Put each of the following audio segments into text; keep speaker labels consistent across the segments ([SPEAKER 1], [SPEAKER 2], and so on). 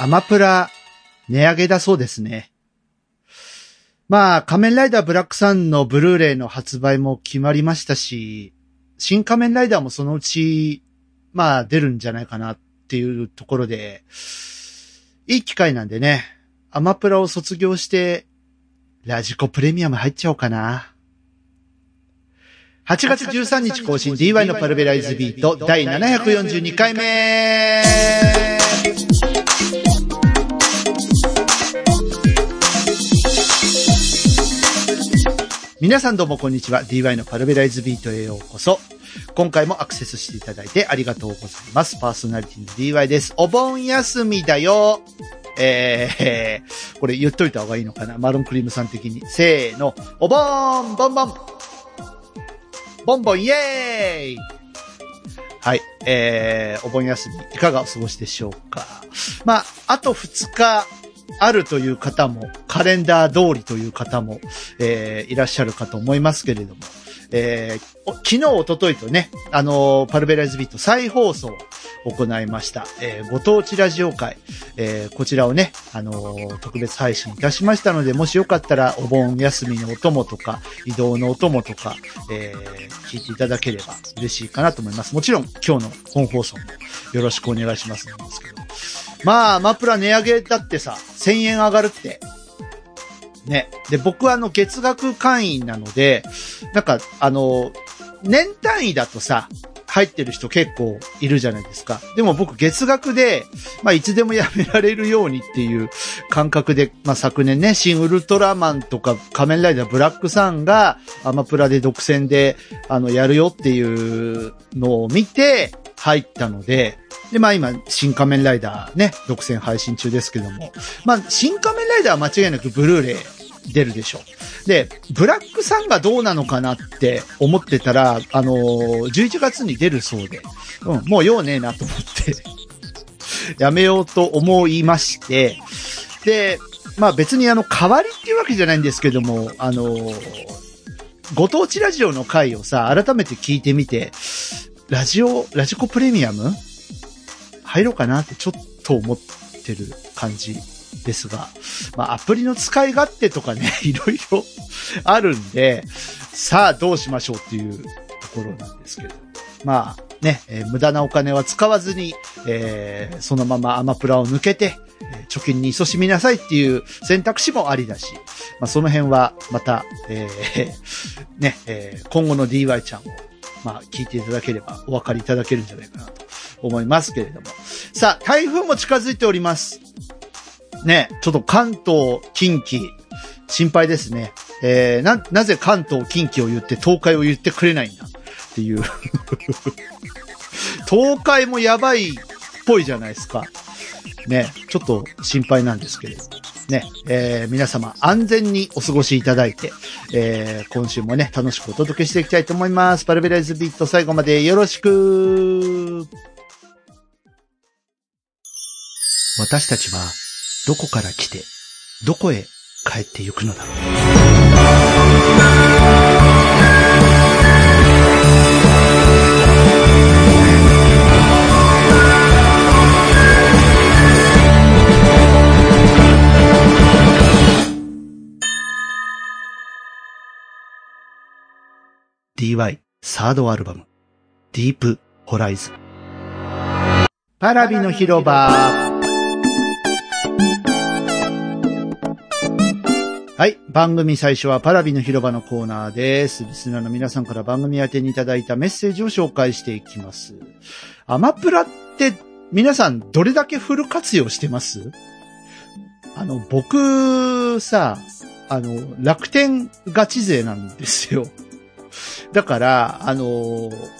[SPEAKER 1] アマプラ、値上げだそうですね。まあ、仮面ライダーブラックサンのブルーレイの発売も決まりましたし、新仮面ライダーもそのうち、まあ出るんじゃないかなっていうところで、いい機会なんでね、アマプラを卒業して、ラジコプレミアム入っちゃおうかな。8月13日更新 DY のパルベライズビート第742回目皆さんどうもこんにちは。DY のパルベライズビートへようこそ。今回もアクセスしていただいてありがとうございます。パーソナリティの DY です。お盆休みだよ。えー、これ言っといた方がいいのかなマロンクリームさん的に。せーの。お盆ボンボンボンボンイェーイはい。えー、お盆休み、いかがお過ごしでしょうかまあ、あと2日あるという方も、カレンダー通りという方も、えー、いらっしゃるかと思いますけれども、えー、昨日、おとといとね、あのー、パルベライズビート再放送を行いました、えー、ご当地ラジオ会、えー、こちらをね、あのー、特別配信いたしましたので、もしよかったら、お盆休みのお供とか、移動のお供とか、えー、聞いていただければ嬉しいかなと思います。もちろん、今日の本放送もよろしくお願いしますなんですけど。まあ、マプラ値上げだってさ、1000円上がるって。ね。で、僕はあの、月額会員なので、なんか、あの、年単位だとさ、入ってる人結構いるじゃないですか。でも僕月額で、まあいつでもやめられるようにっていう 感覚で、まあ昨年ね、新ウルトラマンとか仮面ライダーブラックさんがアマプラで独占で、あの、やるよっていうのを見て入ったので、で、まあ今、新仮面ライダーね、独占配信中ですけども。まあ、新仮面ライダーは間違いなくブルーレイ出るでしょう。で、ブラックさんがどうなのかなって思ってたら、あのー、11月に出るそうで、うん、もう用ねえなと思って やめようと思いまして、で、まあ別にあの、代わりっていうわけじゃないんですけども、あのー、ご当地ラジオの回をさ、改めて聞いてみて、ラジオ、ラジコプレミアム？入ろうかなってちょっと思ってる感じですが、まあアプリの使い勝手とかね、いろいろあるんで、さあどうしましょうっていうところなんですけど。まあね、えー、無駄なお金は使わずに、えー、そのままアマプラを抜けて、え、貯金に勤しみなさいっていう選択肢もありだし、まあその辺はまた、えー、ね、えー、今後の DY ちゃんを、まあ聞いていただければお分かりいただけるんじゃないかなと思いますけれども。さあ、台風も近づいております。ね、ちょっと関東、近畿、心配ですね。えー、な、なぜ関東、近畿を言って東海を言ってくれないんだっていう東海もやばいっぽいじゃないですか。ね、ちょっと心配なんですけれども。ね、えー、皆様安全にお過ごしいただいて、えー、今週もね、楽しくお届けしていきたいと思います。パルベライズビット最後までよろしく私たちはどこから来て、どこへ帰ってゆくのだろう。DY サードアルバム、ディープホライズン。パラビの広場。はい。番組最初はパラビの広場のコーナーです。リスナーの皆さんから番組宛てにいただいたメッセージを紹介していきます。アマプラって皆さんどれだけフル活用してます？あの、僕さ、あの、楽天ガチ勢なんですよ。だから、あの、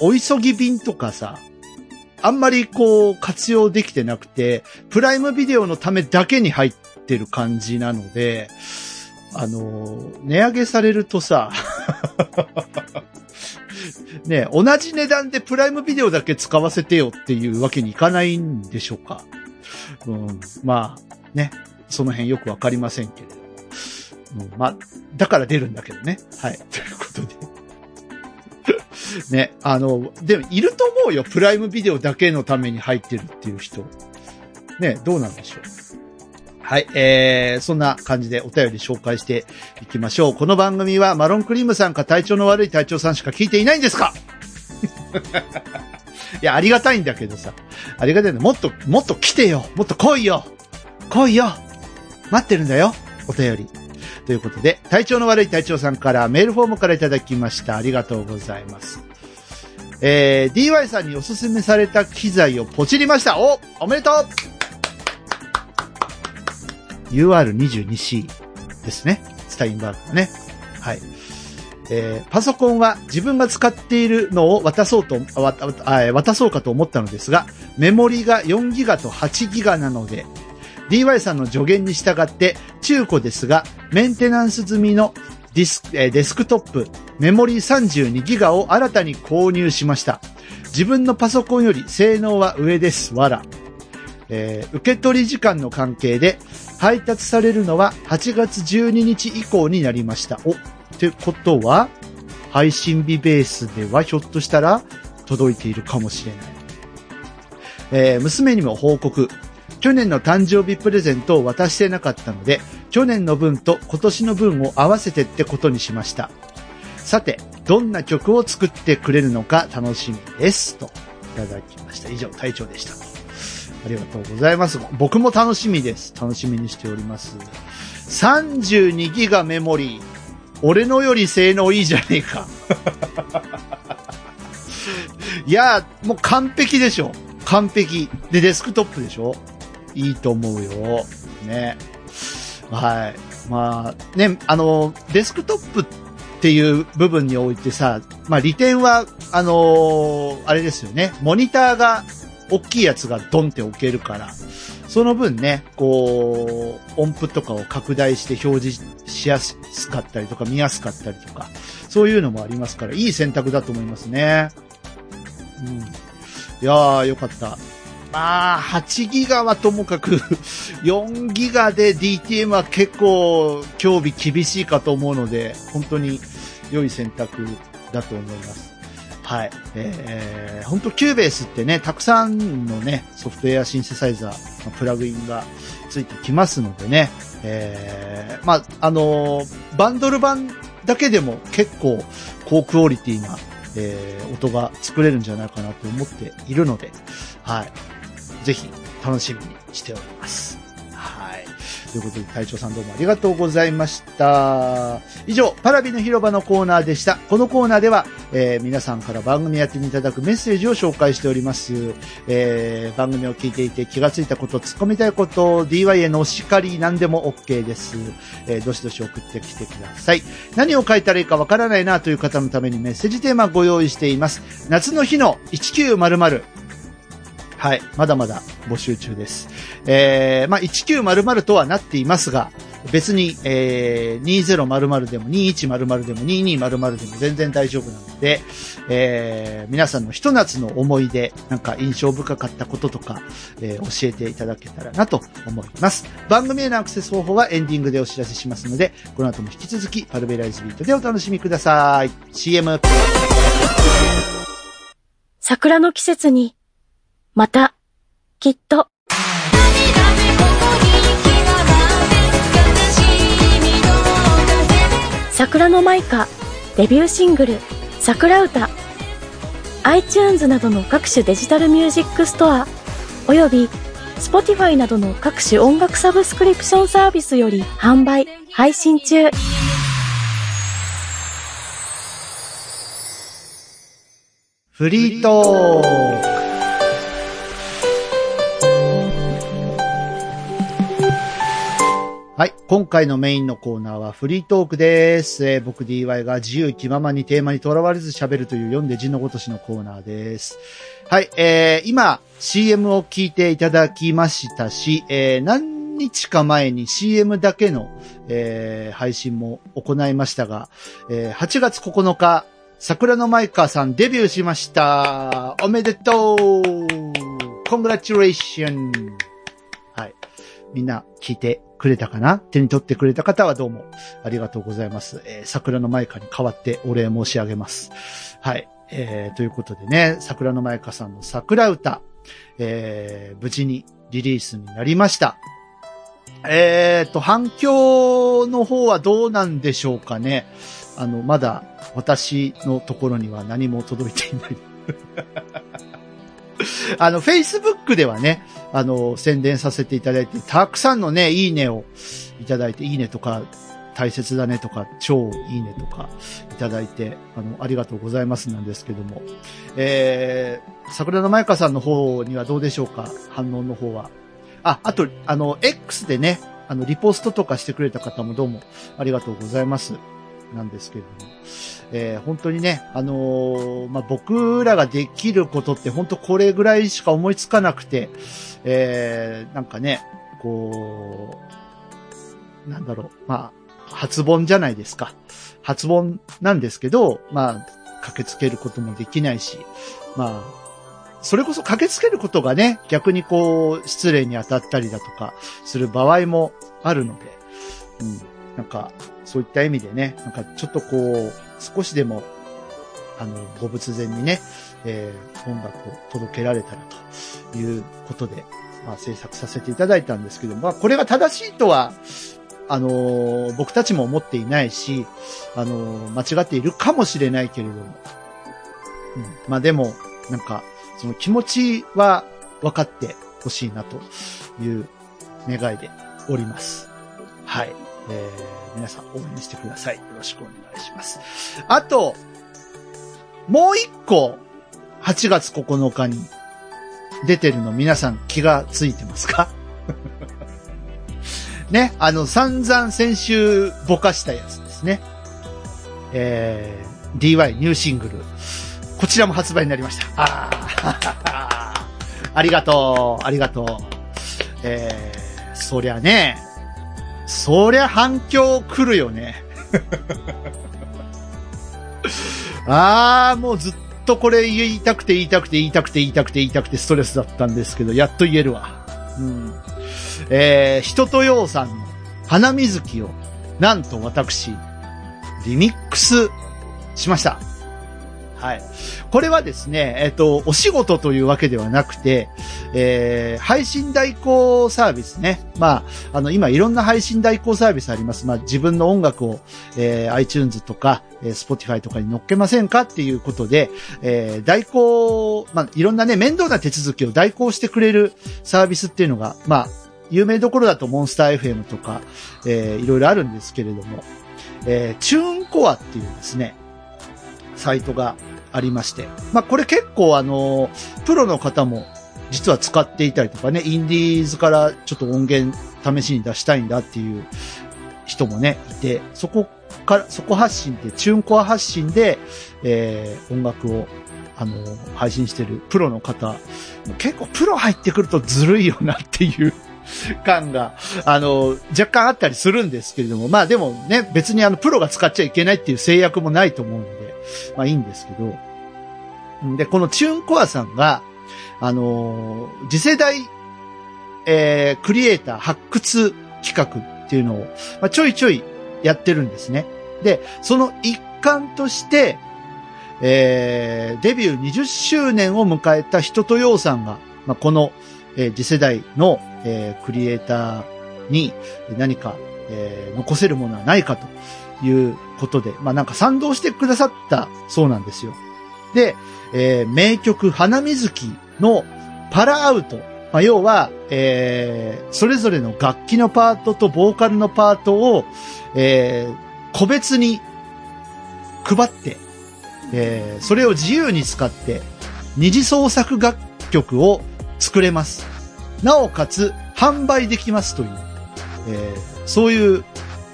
[SPEAKER 1] お急ぎ便とかさ、あんまりこう活用できてなくて、プライムビデオのためだけに入ってる感じなので、あの、値上げされるとさ、ね、同じ値段でプライムビデオだけ使わせてよっていうわけにいかないんでしょうか。うん、まあ、ね、その辺よくわかりませんけれど。うん、まあ、だから出るんだけどね。はい。ということで。ね、あの、でもいると思うよ。プライムビデオだけのために入ってるっていう人。ね、どうなんでしょう。はい、えー、そんな感じでお便り紹介していきましょう。この番組はマロンクリームさんか体調の悪い隊長さんしか聞いていないんですか？いや、ありがたいんだけどさ。ありがたいんだ。もっと、もっと来てよもっと来いよ来いよ待ってるんだよお便り。ということで、体調の悪い隊長さんからメールフォームからいただきました。ありがとうございます。えー、DY さんにおすすめされた機材をポチりました。おおめでとう !UR22C ですね。スタインバーグのね。はい。えーパソコンは自分が使っているのを渡そうと、渡そうかと思ったのですが、メモリが4ギガと8ギガなので、DY さんの助言に従って中古ですが、メンテナンス済みのディスえデスクトップ、メモリー32ギガを新たに購入しました。自分のパソコンより性能は上です。わら。えー受け取り時間の関係で配達されるのは8月12日以降になりました。お、ってことは、配信日ベースではひょっとしたら届いているかもしれない。えー娘にも報告。去年の誕生日プレゼントを渡してなかったので、去年の分と今年の分を合わせてってことにしました。さて、どんな曲を作ってくれるのか楽しみです。と、いただきました。以上、隊長でした。ありがとうございます。僕も楽しみです。楽しみにしております。32ギガメモリー。俺のより性能いいじゃねえか。いや、もう完璧でしょ。完璧。で、デスクトップでしょいいと思うよ。ね。はい。まあ、ね、あの、デスクトップっていう部分においてさ、まあ利点は、あのあれですよね。モニターが、大きいやつがドンって置けるから、その分ね、こう、音符とかを拡大して表示しやすかったりとか見やすかったりとか、そういうのもありますから、いい選択だと思いますね。うん。いやー、よかった。まあ、8ギガはともかく、4ギガで DTM は結構、興味厳しいかと思うので、本当に良い選択だと思います。はい。えー、本当キューベースってね、たくさんのね、ソフトウェアシンセサイザー、まあプラグインがついてきますのでね、えー、まあ、あのーバンドル版だけでも結構高クオリティな、えー、音が作れるんじゃないかなと思っているので、はい。ぜひ楽しみにしております。はい。ということで、隊長さんどうもありがとうございました。以上、パラビの広場のコーナーでした。このコーナーでは、えー皆さんから番組やってにいただくメッセージを紹介しております。えー番組を聞いていて気がついたこと、突っ込みたいこと、DY へのお叱り、何でも OK です。えーどしどし送ってきてください。何を書いたらいいかわからないなという方のためにメッセージテーマご用意しています。夏の日の1900。はい。まだまだ募集中です。えー、まあ、1900とはなっていますが、別に、えー、2000でも2100でも2200でも全然大丈夫なので、えー、皆さんのひと夏の思い出、なんか印象深かったこととか、えー教えていただけたらなと思います。番組へのアクセス方法はエンディングでお知らせしますので、この後も引き続きパルベライズビートでお楽しみください。CM。
[SPEAKER 2] 桜の季節に、また、きっと、桜のマイカ、デビューシングル、桜歌、iTunes などの各種デジタルミュージックストア、および Spotify などの各種音楽サブスクリプションサービスより販売、配信中。
[SPEAKER 1] フリートーはい。今回のメインのコーナーはフリートークです。えー僕 DY が自由気ままにテーマにとらわれず喋るという読んで字のごとしのコーナーです。はい。えー、今 CM を聞いていただきましたし、えー、何日か前に CM だけの、えー配信も行いましたが、えー8月9日、桜のマイカーさんデビューしました。おめでとう !Congratulations! はい。みんな聞いてくれたかな？手に取ってくれた方はどうもありがとうございます。えー桜のマイカに代わってお礼申し上げます。はい。えーということでね、桜のマイカさんの桜歌、えー無事にリリースになりました。えっ、と、反響の方はどうなんでしょうかね？あの、まだ私のところには何も届いていない。あの、Facebook ではね、あの、宣伝させていただいて、たくさんのね、いいねをいただいて、いいねとか、大切だねとか、超いいねとか、いただいて、あの、ありがとうございますなんですけども。えー、桜田舞香さんの方にはどうでしょうか？反応の方は。あ、あと、あの、X でね、あの、リポストとかしてくれた方もどうもありがとうございます。なんですけれども。えー、本当にね、あのー、まあ、僕らができることって本当これぐらいしか思いつかなくて、えー、なんかね、こう、なんだろう、まあ、発本じゃないですか。発本なんですけど、まあ、駆けつけることもできないし、まあ、それこそ駆けつけることがね、逆にこう、失礼に当たったりだとか、する場合もあるので、うん、なんか、そういった意味でね、なんかちょっとこう、少しでも、あの、ご仏前にね、えー、音楽を届けられたらということで、まあ、制作させていただいたんですけど、まあ、これが正しいとは、あのー、僕たちも思っていないし、あのー、間違っているかもしれないけれども、うん、まあでも、なんか、その気持ちは分かってほしいなという願いでおります。はい。えー、皆さん応援してください。よろしくお願いします。あと、もう一個、8月9日に出てるの皆さん気がついてますか？ね、あの、散々先週ぼかしたやつですね。えー、DY ニューシングル。こちらも発売になりました。ああ、ありがとう、ありがとう。えー、そりゃね、そりゃ反響来るよね。ああ、もうずっとこれ言いたくて言いたくて言いたくて言いたくて言いたくてストレスだったんですけど、やっと言えるわ。うん。えー、人とようさんの花水木を、なんと私、リミックスしました。はい。これはですね、えっと、お仕事というわけではなくて、えー、配信代行サービスね。まあ、あの、今いろんな配信代行サービスあります。まあ、自分の音楽を、えー、iTunes とか、えー、Spotify とかに乗っけませんかっていうことで、えー、代行、まあ、いろんなね、面倒な手続きを代行してくれるサービスっていうのが、まあ、有名どころだとモンスター FM とか、えー、いろいろあるんですけれども、えー、チューンコアっていうですね、サイトがありまして。まあ、これ結構あの、プロの方も実は使っていたりとかね、インディーズからちょっと音源試しに出したいんだっていう人もね、いて、そこから、そこ発信で、チューンコア発信で、えー、音楽を、あの、配信してるプロの方、結構プロ入ってくるとずるいよなっていう 感が、あの、若干あったりするんですけれども、まあでもね、別にあの、プロが使っちゃいけないっていう制約もないと思うんで、まあいいんですけど、で、このチューンコアさんが、あのー、次世代、えー、クリエイター発掘企画っていうのを、まあ、ちょいちょいやってるんですね。で、その一環として、えー、デビュー20周年を迎えた人とようさんが、まあ、この、えー、次世代の、えー、クリエイターに何か、えー、残せるものはないかということで、まあ、なんか賛同してくださったそうなんですよ。で、えー、名曲花水木のパラアウト。まあ、要は、えー、それぞれの楽器のパートとボーカルのパートを、えー、個別に配って、えー、それを自由に使って二次創作楽曲を作れます。なおかつ販売できますという、えー、そういう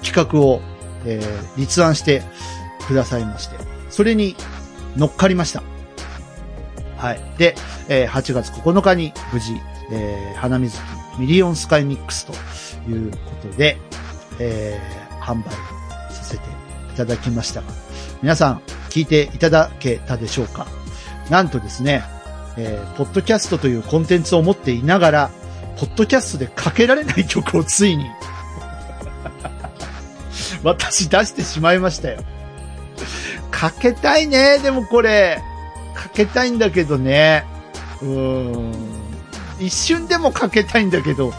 [SPEAKER 1] 企画を、えー、立案してくださいまして、それに乗っかりました。はい。で、えー、8月9日に無事、えー、花水木ミリオンスカイミックスということで、えー、販売させていただきましたが、皆さん聞いていただけたでしょうか？なんとですね、えー、ポッドキャストというコンテンツを持っていながら、ポッドキャストでかけられない曲をついに私出してしまいましたよ。かけたいね、でもこれ。かけたいんだけどね。うーん。一瞬でもかけたいんだけど、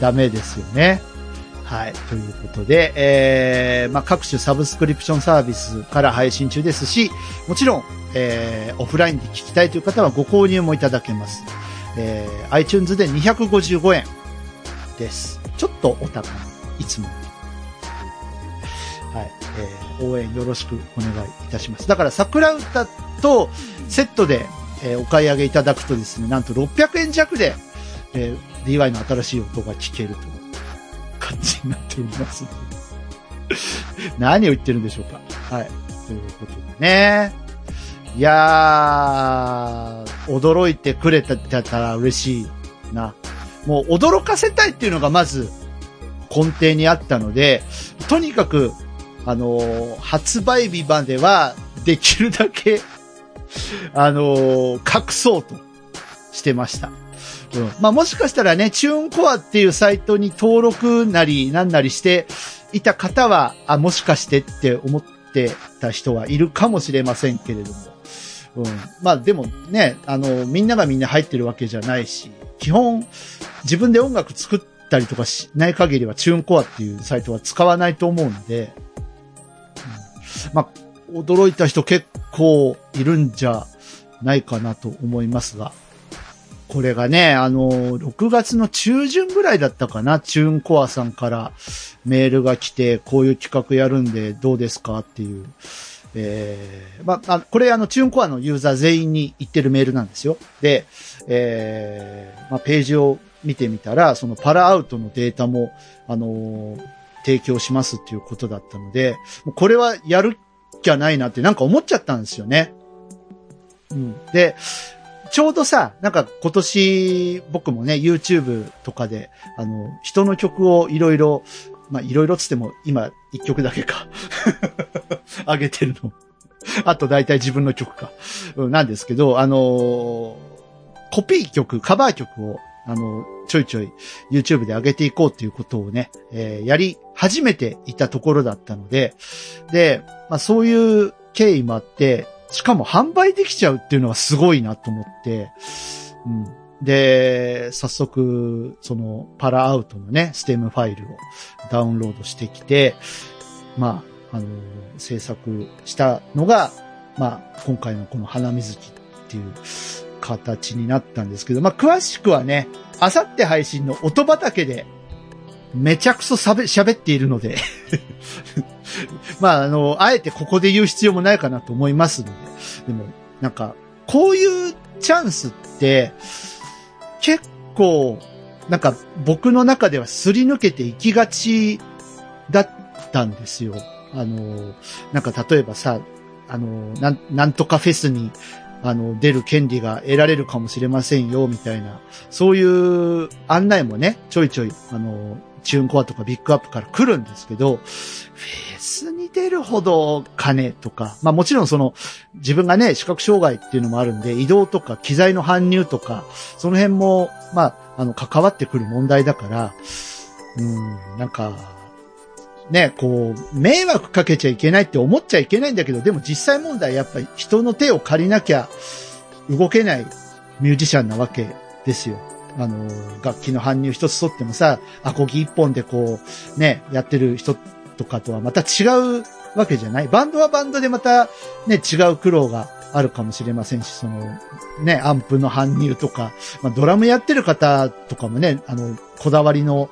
[SPEAKER 1] ダメですよね。はい。ということで、えー、まあ、各種サブスクリプションサービスから配信中ですし、もちろん、えー、オフラインで聞きたいという方はご購入もいただけます。えー、iTunes で255円です。ちょっとお高い。いつも。えー、応援よろしくお願いいたします。だから、桜歌とセットで、えーお買い上げいただくとですね、なんと600円弱で、えー DY の新しい音が聞けるという感じになっております。何を言ってるんでしょうか。はい。ということでね。いやー、驚いてくれたら嬉しいな。もう驚かせたいっていうのがまず根底にあったので、とにかく、あの発売日まではできるだけ、あの隠そうとしてました。うん。まあ、もしかしたらね、チューンコアっていうサイトに登録なりなんなりしていた方は、あ、もしかしてって思ってた人はいるかもしれませんけれども。うん。まあ、でもね、あの、みんながみんな入ってるわけじゃないし、基本、自分で音楽作ったりとかしない限りはチューンコアっていうサイトは使わないと思うので、まあ、驚いた人結構いるんじゃないかなと思いますが、これがね、あの、6月の中旬ぐらいだったかな、チューンコアさんからメールが来て、こういう企画やるんでどうですかっていう。えー、まあ、これあの、チューンコアのユーザー全員に言ってるメールなんですよ。で、えー、まあ、ページを見てみたら、そのパラアウトのデータも、あのー提供しますっていうことだったので、これはやるっきゃないなってなんか思っちゃったんですよね。うん。で、ちょうどさ、なんか今年僕もね、YouTube とかで、あの、人の曲をいろいろ、まあいろいろつっても今一曲だけか。上げてるの。あと大体自分の曲か。なんですけど、あのーコピー曲、カバー曲を、あの、ちょいちょい YouTube で上げていこうっていうことをね、えーやり始めていたところだったので、で、まあそういう経緯もあって、しかも販売できちゃうっていうのはすごいなと思って、うん。で、早速、そのパラアウトのね、ステムファイルをダウンロードしてきて、まあ、あの、制作したのが、まあ、今回のこの花水木っていう形になったんですけど、まあ、詳しくはね、あさって配信の音畑で、めちゃくそ喋っているので、まあ、あの、あえてここで言う必要もないかなと思いますので、でも、なんか、こういうチャンスって、結構、なんか僕の中ではすり抜けていきがちだったんですよ。あの、なんか例えばさ、あの、なん、なんとかフェスに、あの、出る権利が得られるかもしれませんよ、みたいな、そういう案内もね、ちょいちょい、あの、チューンコアとかビッグアップから来るんですけど、フェースに出るほど金とか、まあもちろんその、自分がね、視覚障害っていうのもあるんで、移動とか機材の搬入とか、その辺も、まあ、あの、関わってくる問題だから、うん、なんか、ね、こう、迷惑かけちゃいけないって思っちゃいけないんだけど、でも実際問題やっぱり人の手を借りなきゃ動けないミュージシャンなわけですよ。あの、楽器の搬入一つとってもさ、アコギ一本でこう、ね、やってる人とかとはまた違うわけじゃないバンドはバンドでまたね、違う苦労があるかもしれませんし、その、ね、アンプの搬入とか、まあ、ドラムやってる方とかもね、あの、こだわりの、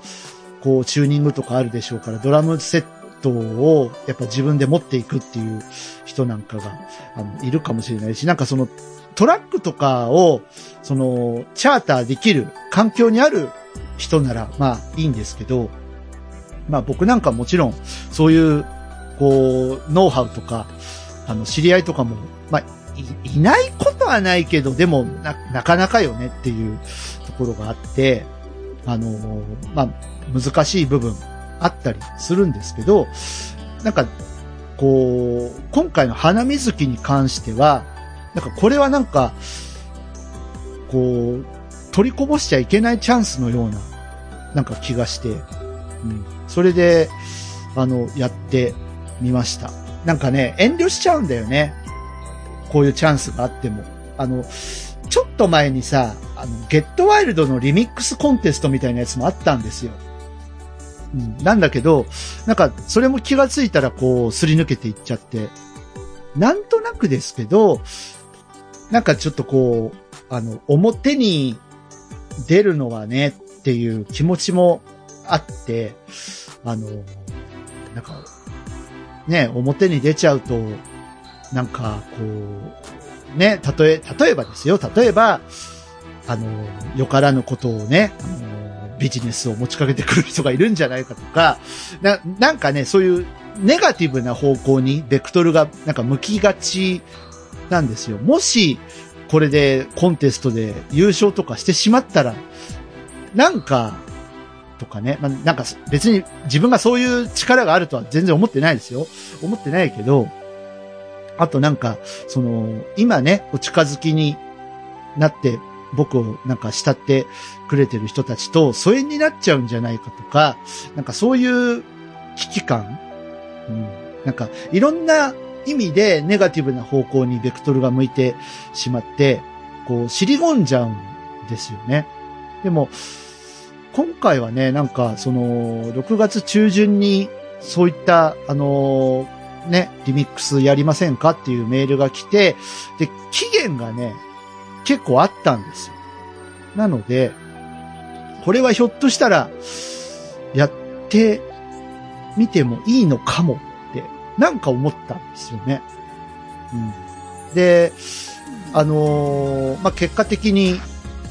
[SPEAKER 1] こう、チューニングとかあるでしょうから、ドラムセットをやっぱ自分で持っていくっていう人なんかが、あの、いるかもしれないし、なんかその、トラックとかを、その、チャーターできる環境にある人なら、まあいいんですけど、まあ僕なんかもちろん、そういう、こう、ノウハウとか、あの、知り合いとかも、まあ、い、いないことはないけど、でも、な、なかなかよねっていうところがあって、あの、まあ、難しい部分あったりするんですけど、なんか、こう、今回の花水木に関しては、なんかこれはなんか、こう、取りこぼしちゃいけないチャンスのような、なんか気がして、うん。それで、あの、やってみました。なんかね、遠慮しちゃうんだよね。こういうチャンスがあっても。あの、ちょっと前にさ、あの、ゲットワイルドのリミックスコンテストみたいなやつもあったんですよ。うん、なんだけど、なんか、それも気がついたらこう、すり抜けていっちゃって、なんとなくですけど、なんかちょっとこう、あの、表に出るのはねっていう気持ちもあって、あの、なんか、ね、表に出ちゃうと、なんか、こう、ね、例え、例えばですよ、例えば、あの、よからぬことをね、あの、ビジネスを持ちかけてくる人がいるんじゃないかとか、な、なんかね、そういうネガティブな方向にベクトルがなんか向きがちなんですよ。もし、これでコンテストで優勝とかしてしまったら、なんか、とかね、まあ、なんか別に自分がそういう力があるとは全然思ってないですよ。思ってないけど、あとなんか、その、今ね、お近づきになって、僕をなんか慕ってくれてる人たちと疎遠になっちゃうんじゃないかとか、なんかそういう危機感、うん、なんかいろんな意味でネガティブな方向にベクトルが向いてしまって、こう、尻込んじゃうんですよね。でも、今回はね、なんか、その、6月中旬に、そういった、あのーね、リミックスやりませんかっていうメールが来て、で、期限がね、結構あったんですよ。なので、これはひょっとしたら、やってみてもいいのかもって、なんか思ったんですよね。うん。で、あのーまあ、結果的に、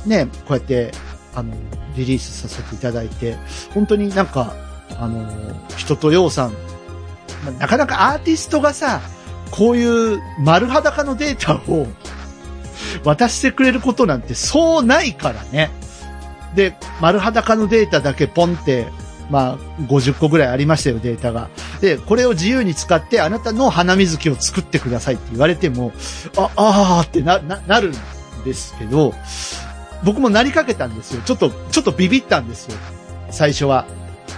[SPEAKER 1] ね、こうやって、あのリリースさせていただいて、本当になんか、あの人とようさん、なかなかアーティストがさ、こういう丸裸のデータを 渡してくれることなんてそうないからね。で、丸裸のデータだけポンって、まあ、50個ぐらいありましたよ、データが。で、これを自由に使って、あなたの花水木を作ってくださいって言われても、あ、あーってな、な、なるんですけど、僕もなりかけたんですよ。ちょっと、ちょっとビビったんですよ。最初は。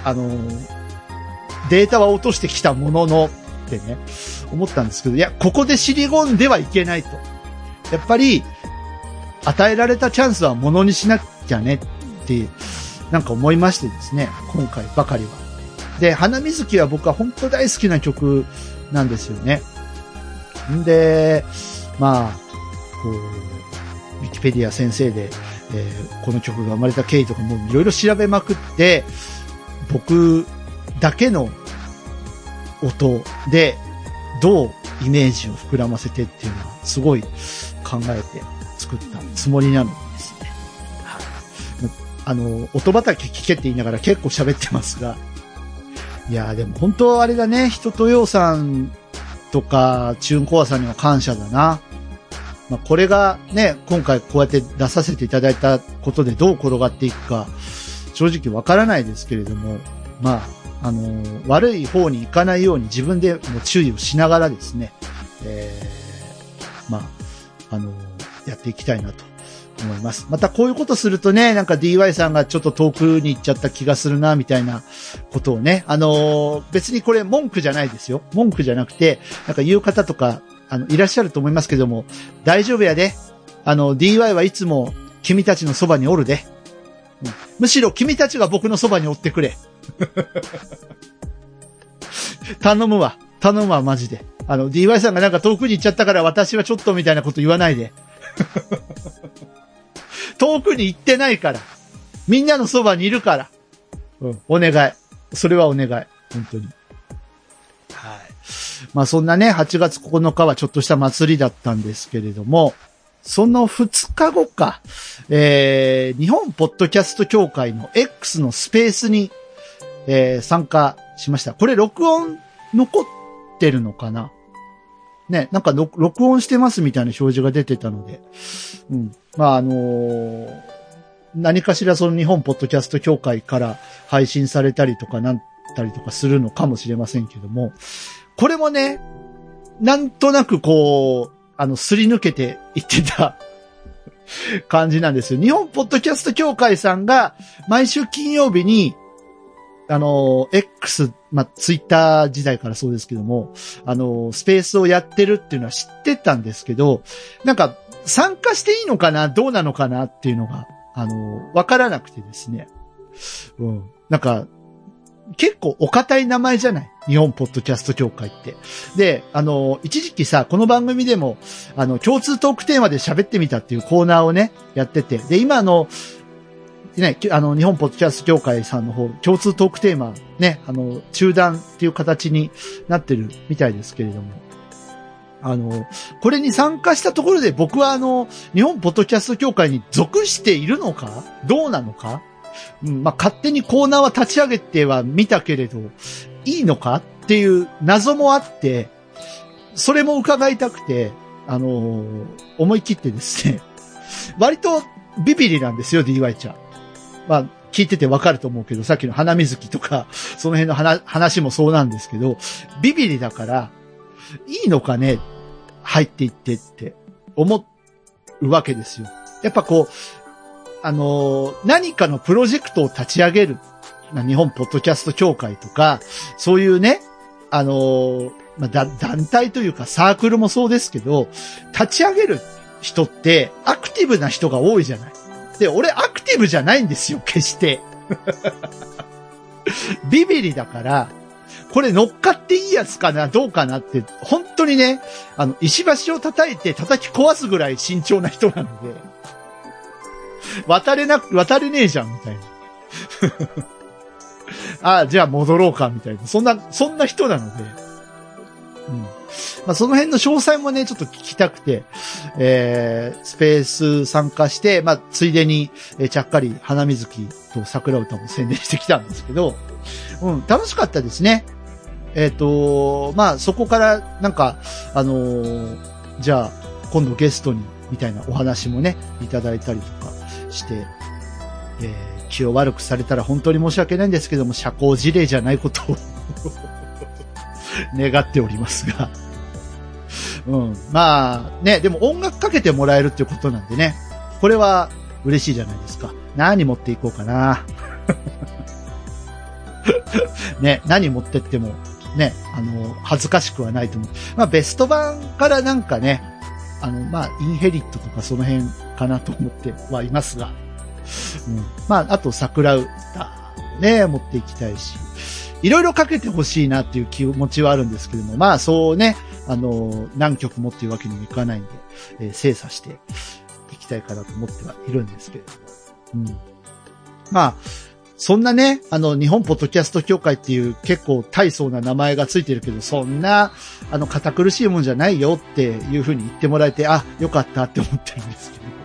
[SPEAKER 1] あのーデータは落としてきたものの、ってね、思ったんですけど、いや、ここで尻込んではいけないと。やっぱり、与えられたチャンスはものにしなきゃねって、なんか思いましてですね、今回ばかりは。で、花水木は僕は本当大好きな曲なんですよね。んで、まあ、こう、ウィキペディア先生で、えーこの曲が生まれた経緯とかもいろいろ調べまくって、僕だけの音でどうイメージを膨らませてっていうのはすごい考えて作ったつもりなのですね。あの、音畑聞けって言いながら結構喋ってますが、いやーでも本当はあれだね、人とようさんとか、チューンコアさんには感謝だな。まあ、これがね、今回こうやって出させていただいたことでどう転がっていくか、正直わからないですけれども、まあ、あの悪い方に行かないように自分でも注意をしながらですね、えー、まあ、あのやっていきたいなと思います。またこういうことするとね、なんか DY さんがちょっと遠くに行っちゃった気がするな、みたいなことをね、あの別にこれ文句じゃないですよ。文句じゃなくて、なんか言う方とか、あの、いらっしゃると思いますけども、大丈夫やで。あの、DY はいつも君たちのそばにおるで。むしろ君たちが僕のそばにおってくれ。頼むわ。頼むわ、マジで。あの、DY さんがなんか遠くに行っちゃったから私はちょっとみたいなこと言わないで。遠くに行ってないから。みんなのそばにいるから。うん、お願い。それはお願い。本当に。はい。まあそんなね、8月9日はちょっとした祭りだったんですけれども、その2日後か、えー、日本ポッドキャスト協会の X のスペースに、えー参加しました。これ録音残ってるのかな？ね、なんか録音してますみたいな表示が出てたので、うん。まああのー何かしらその日本ポッドキャスト協会から配信されたりとかなんたりとかするのかもしれませんけども、これもね、なんとなくこう、あの、すり抜けていってた 感じなんですよ。日本ポッドキャスト協会さんが毎週金曜日に、あの、X、まあ、ツイッター時代からそうですけども、あの、スペースをやってるっていうのは知ってたんですけど、なんか、参加していいのかなどうなのかなっていうのが、あの、わからなくてですね。うん。なんか、結構お堅い名前じゃない？日本ポッドキャスト協会って。で、あの、一時期さ、この番組でも、あの、共通トークテーマで喋ってみたっていうコーナーをね、やってて。で、今の、ね、あの、日本ポッドキャスト協会さんの方、共通トークテーマ、ね、あの、中断っていう形になってるみたいですけれども。あの、これに参加したところで僕はあの、日本ポッドキャスト協会に属しているのかどうなのかうん、まあ、勝手にコーナーは立ち上げては見たけれど、いいのかっていう謎もあって、それも伺いたくて、あのー思い切ってですね、割とビビリなんですよ、DY ちゃん。まあ、聞いててわかると思うけど、さっきの花水木とか、その辺の話話もそうなんですけど、ビビリだから、いいのかね入っていってって思うわけですよ。やっぱこう、あのー何かのプロジェクトを立ち上げる。日本ポッドキャスト協会とか、そういうね、あのーまあ、団体というかサークルもそうですけど、立ち上げる人ってアクティブな人が多いじゃない。で、俺アクティブじゃないんですよ、決して。ビビリだから、これ乗っかっていいやつかな、どうかなって、本当にね、あの、石橋を叩いて叩き壊すぐらい慎重な人なので、渡れなく、渡れねえじゃん、みたいな。ああ、じゃあ戻ろうか、みたいな。そんな、そんな人なので。まあ、その辺の詳細もね、ちょっと聞きたくて、えー、スペース参加して、まあ、ついでに、えーちゃっかり花水木と桜歌も宣伝してきたんですけど、うん、楽しかったですね。えっ、と、まあ、そこから、なんか、あのーじゃあ、今度ゲストに、みたいなお話もね、いただいたりとかして、えー気を悪くされたら本当に申し訳ないんですけども、社交辞令じゃないことを 願っておりますが。うん。まあ、ね、でも音楽かけてもらえるっていうことなんでね、これは嬉しいじゃないですか。何持っていこうかな。ね、何持ってっても、ね、あの、恥ずかしくはないと思う。まあ、ベスト版からなんかね、あの、まあ、インヘリットとかその辺かなと思ってはいますが、うん、まあ、あと桜歌ね、持っていきたいし、いろいろかけてほしいなっていう気持ちはあるんですけども、まあ、そうね、あの、何曲もっていうわけにもいかないんで、えー精査していきたいかなと思ってはいるんですけれども。うん。まあ、そんなね、あの、日本ポッドキャスト協会っていう結構大層な名前がついてるけど、そんな、あの、堅苦しいもんじゃないよっていうふうに言ってもらえて、あ、よかったって思ってるんですけど。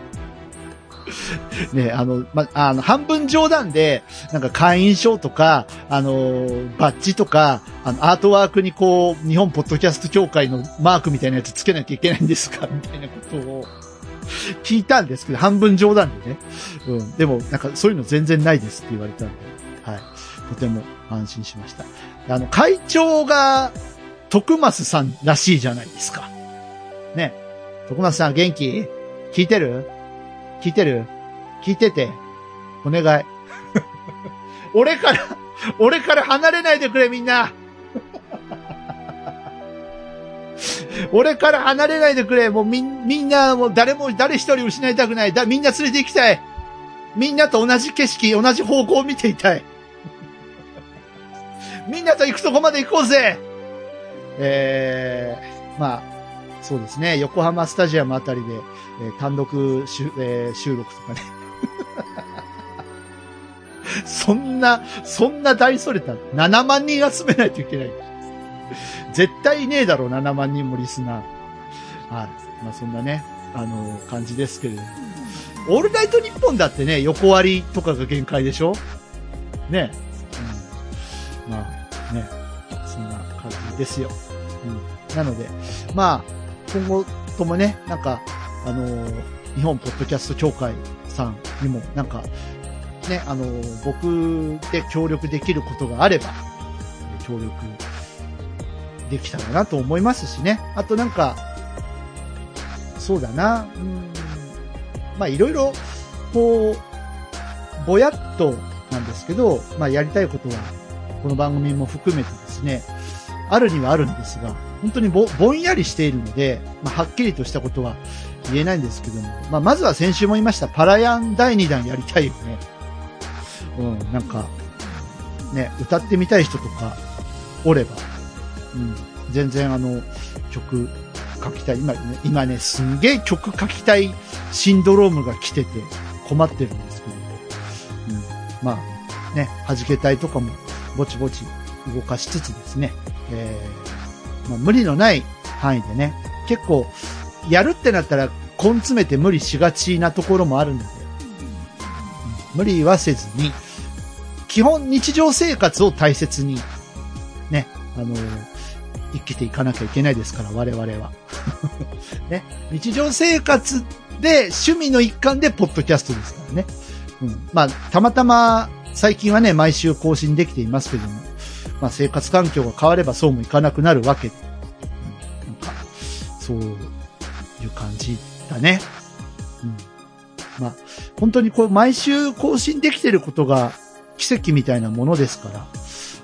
[SPEAKER 1] ね、あの、ま、あの、半分冗談で、なんか会員証とか、あの、バッジとか、あの、アートワークにこう、日本ポッドキャスト協会のマークみたいなやつつけなきゃいけないんですか？みたいなことを聞いたんですけど、半分冗談でね。うん。でも、なんかそういうの全然ないですって言われたんで、はい。とても安心しました。あの、会長が、徳松さんらしいじゃないですか。ね。徳松さん元気？聞いてる？聞いてる？聞いてて。お願い。俺から、俺から離れないでくれみんな。俺から離れないでくれ。もうみん、みんな、もう誰も、誰一人失いたくない。だ、みんな連れて行きたい。みんなと同じ景色、同じ方向を見ていたい。みんなと行くとこまで行こうぜえー、まあ、そうですね。横浜スタジアムあたりで、えー単独収,、えー収録とかね。そんな、そんな大それた7万人集めないといけない。絶対いねえだろ、7万人もリスナー。はい。まあそんなね、あの感じですけれども。オールナイトニッポンだってね、横割りとかが限界でしょ？ね。うん。まあ、ね。そんな感じですよ。うん。なので、まあ、今後ともね、なんか、あのー日本ポッドキャスト協会さんにも、なんか、ね、あのー僕で協力できることがあれば、協力できたらなと思いますしね。あとなんか、そうだな、うん、まあいろいろ、こう、ぼやっとなんですけど、まあやりたいことは、この番組も含めてですね、あるにはあるんですが、本当にぼぼんやりしているので、まあ、はっきりとしたことは言えないんですけども、まあ、まずは先週も言いました、パラヤン第2弾やりたいよね。うん、なんか、ね、歌ってみたい人とか、おれば、うん、全然あの、曲書きたい。今ね、今ね、すんげえ曲書きたいシンドロームが来てて困ってるんですけど、うん、まあ、ね、弾けたいとかもぼちぼち動かしつつですね、えーまあ、無理のない範囲でね、結構、やるってなったら、根詰めて無理しがちなところもあるので、うん無理はせずに、基本日常生活を大切に、ね、あの生きていかなきゃいけないですから、我々は。ね、日常生活で趣味の一環でポッドキャストですからね。うん、まあ、たまたま最近はね、毎週更新できていますけども、まあ生活環境が変わればそうもいかなくなるわけ、なんか、そういう感じだね。うん。まあ、本当にこう、毎週更新できてることが奇跡みたいなものですから、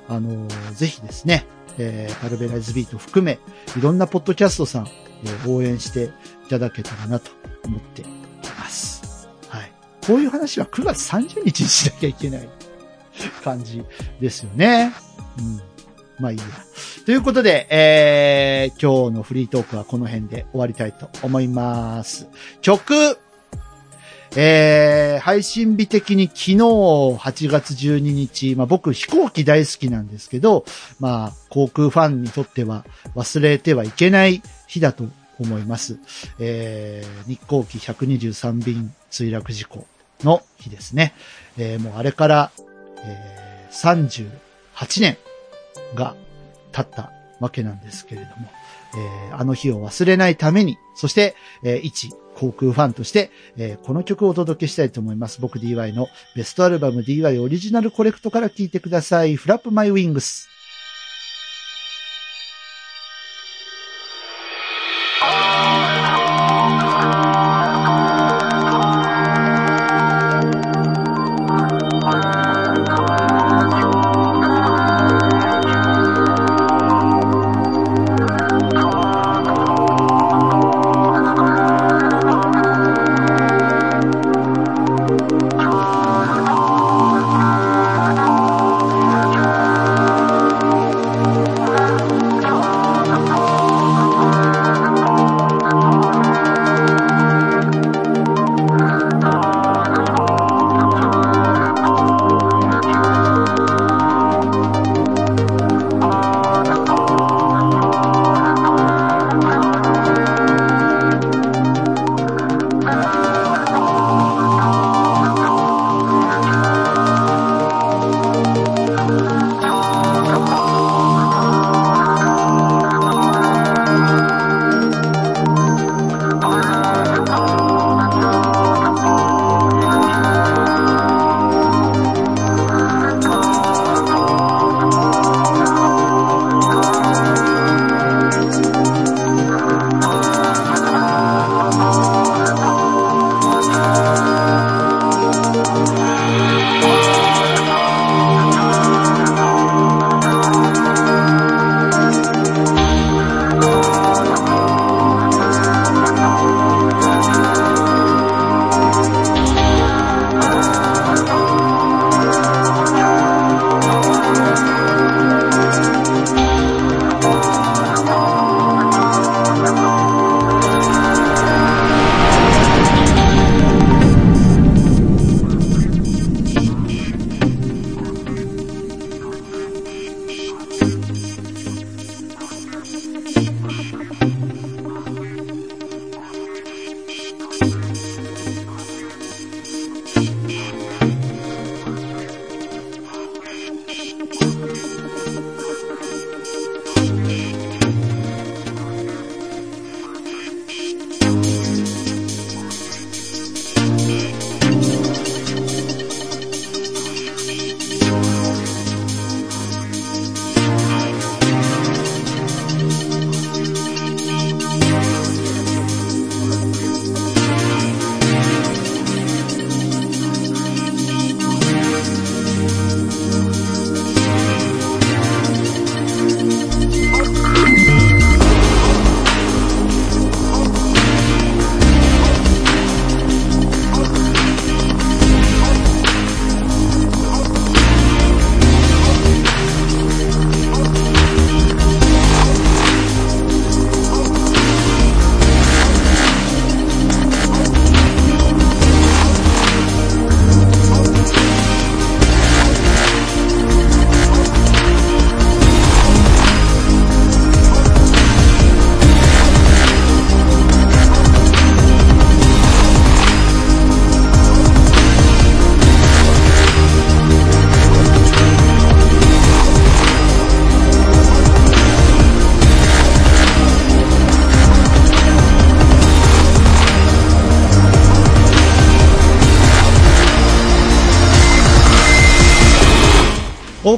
[SPEAKER 1] あのーぜひですね、えー、パルベライズビート含め、いろんなポッドキャストさん、えー応援していただけたらなと思っています。はい。こういう話は9月30日にしなきゃいけない感じですよね。うん。まあいいや。ということで、えー、今日のフリートークはこの辺で終わりたいと思います。曲えー、配信日的に昨日8月12日、まあ僕飛行機大好きなんですけど、まあ航空ファンにとっては忘れてはいけない日だと思います。えー、日航機123便墜落事故の日ですね。えー、もうあれから、えー、8年が経ったわけなんですけれども、えーあの日を忘れないために、そして、えー一航空ファンとして、えーこの曲をお届けしたいと思います。僕 DY のベストアルバム DY オリジナルコレクトから聴いてください。フラップマイウィングス。「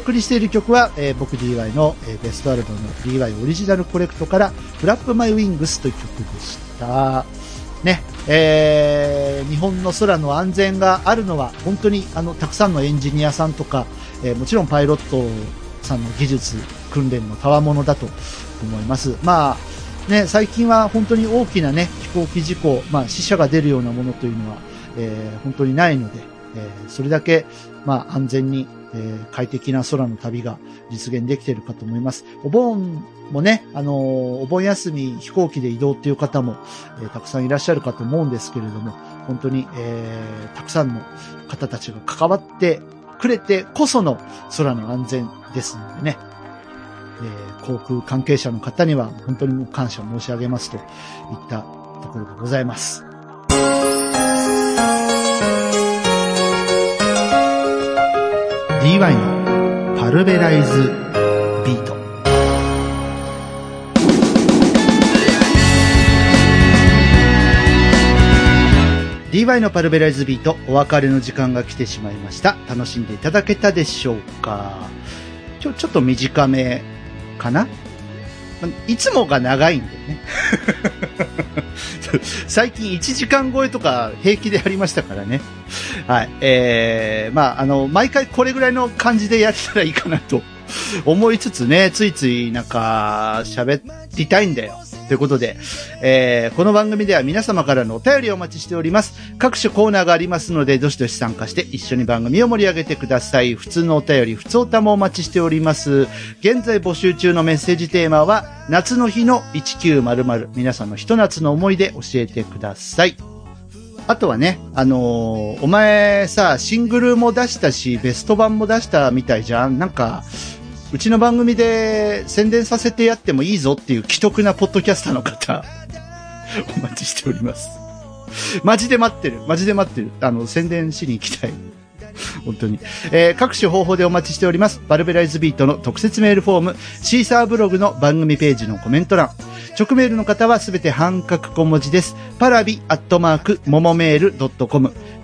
[SPEAKER 1] 送りしている曲は、えー僕 DY の、えーベストアルバム DY オリジナルコレクトから、フラップマイウィングスという曲でした。ね、えー日本の空の安全があるのは、本当に、あの、たくさんのエンジニアさんとか、えーもちろんパイロットさんの技術、訓練の賜物だと思います。まあ、ね、最近は本当に大きなね、飛行機事故、まあ、死者が出るようなものというのは、えー本当にないので、えーそれだけ、まあ、安全に、えー快適な空の旅が実現できているかと思います。お盆もね、あのーお盆休み飛行機で移動っていう方も、えーたくさんいらっしゃるかと思うんですけれども、本当に、えーたくさんの方たちが関わってくれてこその空の安全ですのでね、えー航空関係者の方には本当に感謝申し上げますといったところでございます。DY のパルベライズビート。DY のパルベライズビート、お別れの時間が来てしまいました。楽しんでいただけたでしょうか？ちょ、ちょっと短めかな？いつもが長いんだよね。最近1時間超えとか平気でやりましたからね。はい。えー、まあ、あの、毎回これぐらいの感じでやったらいいかなと思いつつね、ついついなんか喋りたいんだよ。ということで、えーこの番組では皆様からのお便りをお待ちしております。各種コーナーがありますので、どしどし参加して一緒に番組を盛り上げてください。普通のお便り、普通おたもお待ちしております。現在募集中のメッセージテーマは、夏の日の1900。皆さんのひと夏の思い出教えてください。あとはね、あのーお前さ、シングルも出したし、ベスト版も出したみたいじゃんなんか、うちの番組で宣伝させてやってもいいぞっていう既得なポッドキャスターの方、お待ちしております。マジで待ってる。マジで待ってる。あの、宣伝しに行きたい。本当に。えー各種方法でお待ちしております。バルベライズビートの特設メールフォーム、シーサーブログの番組ページのコメント欄。直メールの方はすべて半角小文字です。パラビアットマーク、ももメールド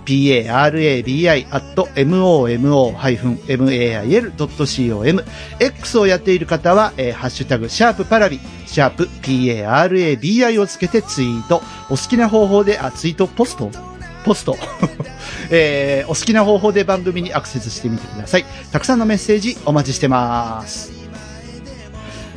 [SPEAKER 1] parabi アット momo-mail.com。X をやっている方は、えーハッシュタグ、シャープパラビ、シャープ parabi をつけてツイート。お好きな方法で、あ、ツイートポスト？ポスト。えーお好きな方法で番組にアクセスしてみてください。たくさんのメッセージお待ちしてます。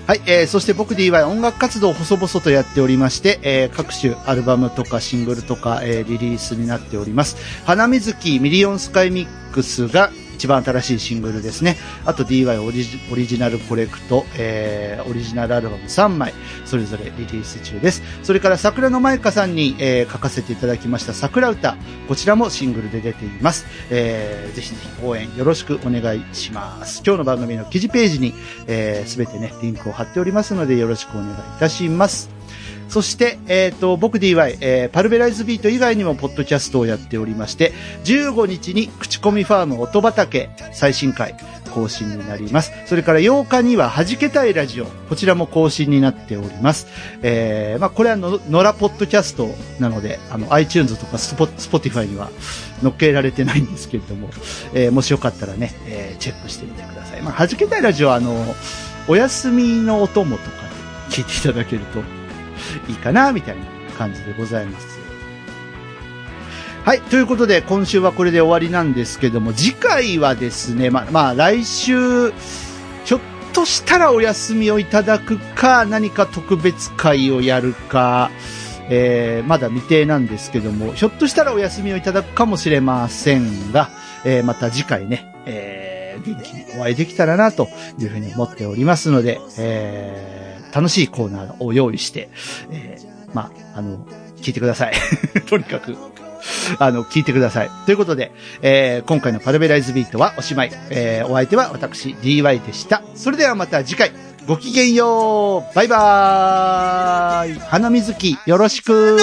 [SPEAKER 1] はい、えー、そして僕 DY 音楽活動を細々とやっておりまして、えー、各種アルバムとかシングルとか、えー、リリースになっております。花水木ミリオンスカイミックスが一番新しいシングルですね。あと DY オリジオリジナルコレクト、えー、オリジナルアルバム3枚、それぞれリリース中です。それから桜の舞香さんに、えー書かせていただきました桜歌、こちらもシングルで出ています。えー、ぜひぜひ応援よろしくお願いします。今日の番組の記事ページに、えー、てね、リンクを貼っておりますのでよろしくお願いいたします。そして、えっ、と、僕 DY、えーパルベライズビート以外にもポッドキャストをやっておりまして、15日に口コミファーム音畑最新回更新になります。それから8日には弾けたいラジオ、こちらも更新になっております。えーまあ、これはの、野良ポッドキャストなので、あの、iTunes とかスポ、スポティファイには載っけられてないんですけれども、えーもしよかったらね、えーチェックしてみてください。まあ、弾けたいラジオは、あの、お休みのお供とかで聞いていただけるといいかな、みたいな感じでございます。はい。ということで、今週はこれで終わりなんですけども、次回はですね、ま、まあ、来週、ひょっとしたらお休みをいただくか、何か特別会をやるか、えー、まだ未定なんですけども、ひょっとしたらお休みをいただくかもしれませんが、えー、また次回ね、えー、元気にお会いできたらな、というふうに思っておりますので、えー、楽しいコーナーを用意して、えー、まあ、の、聞いてください。とにかく。あの、聞いてください。ということで、えー今回のパルベライズビートはおしまい。えーお相手は私、DY でした。それではまた次回、ごきげんようバイバーイ花水木、よろしく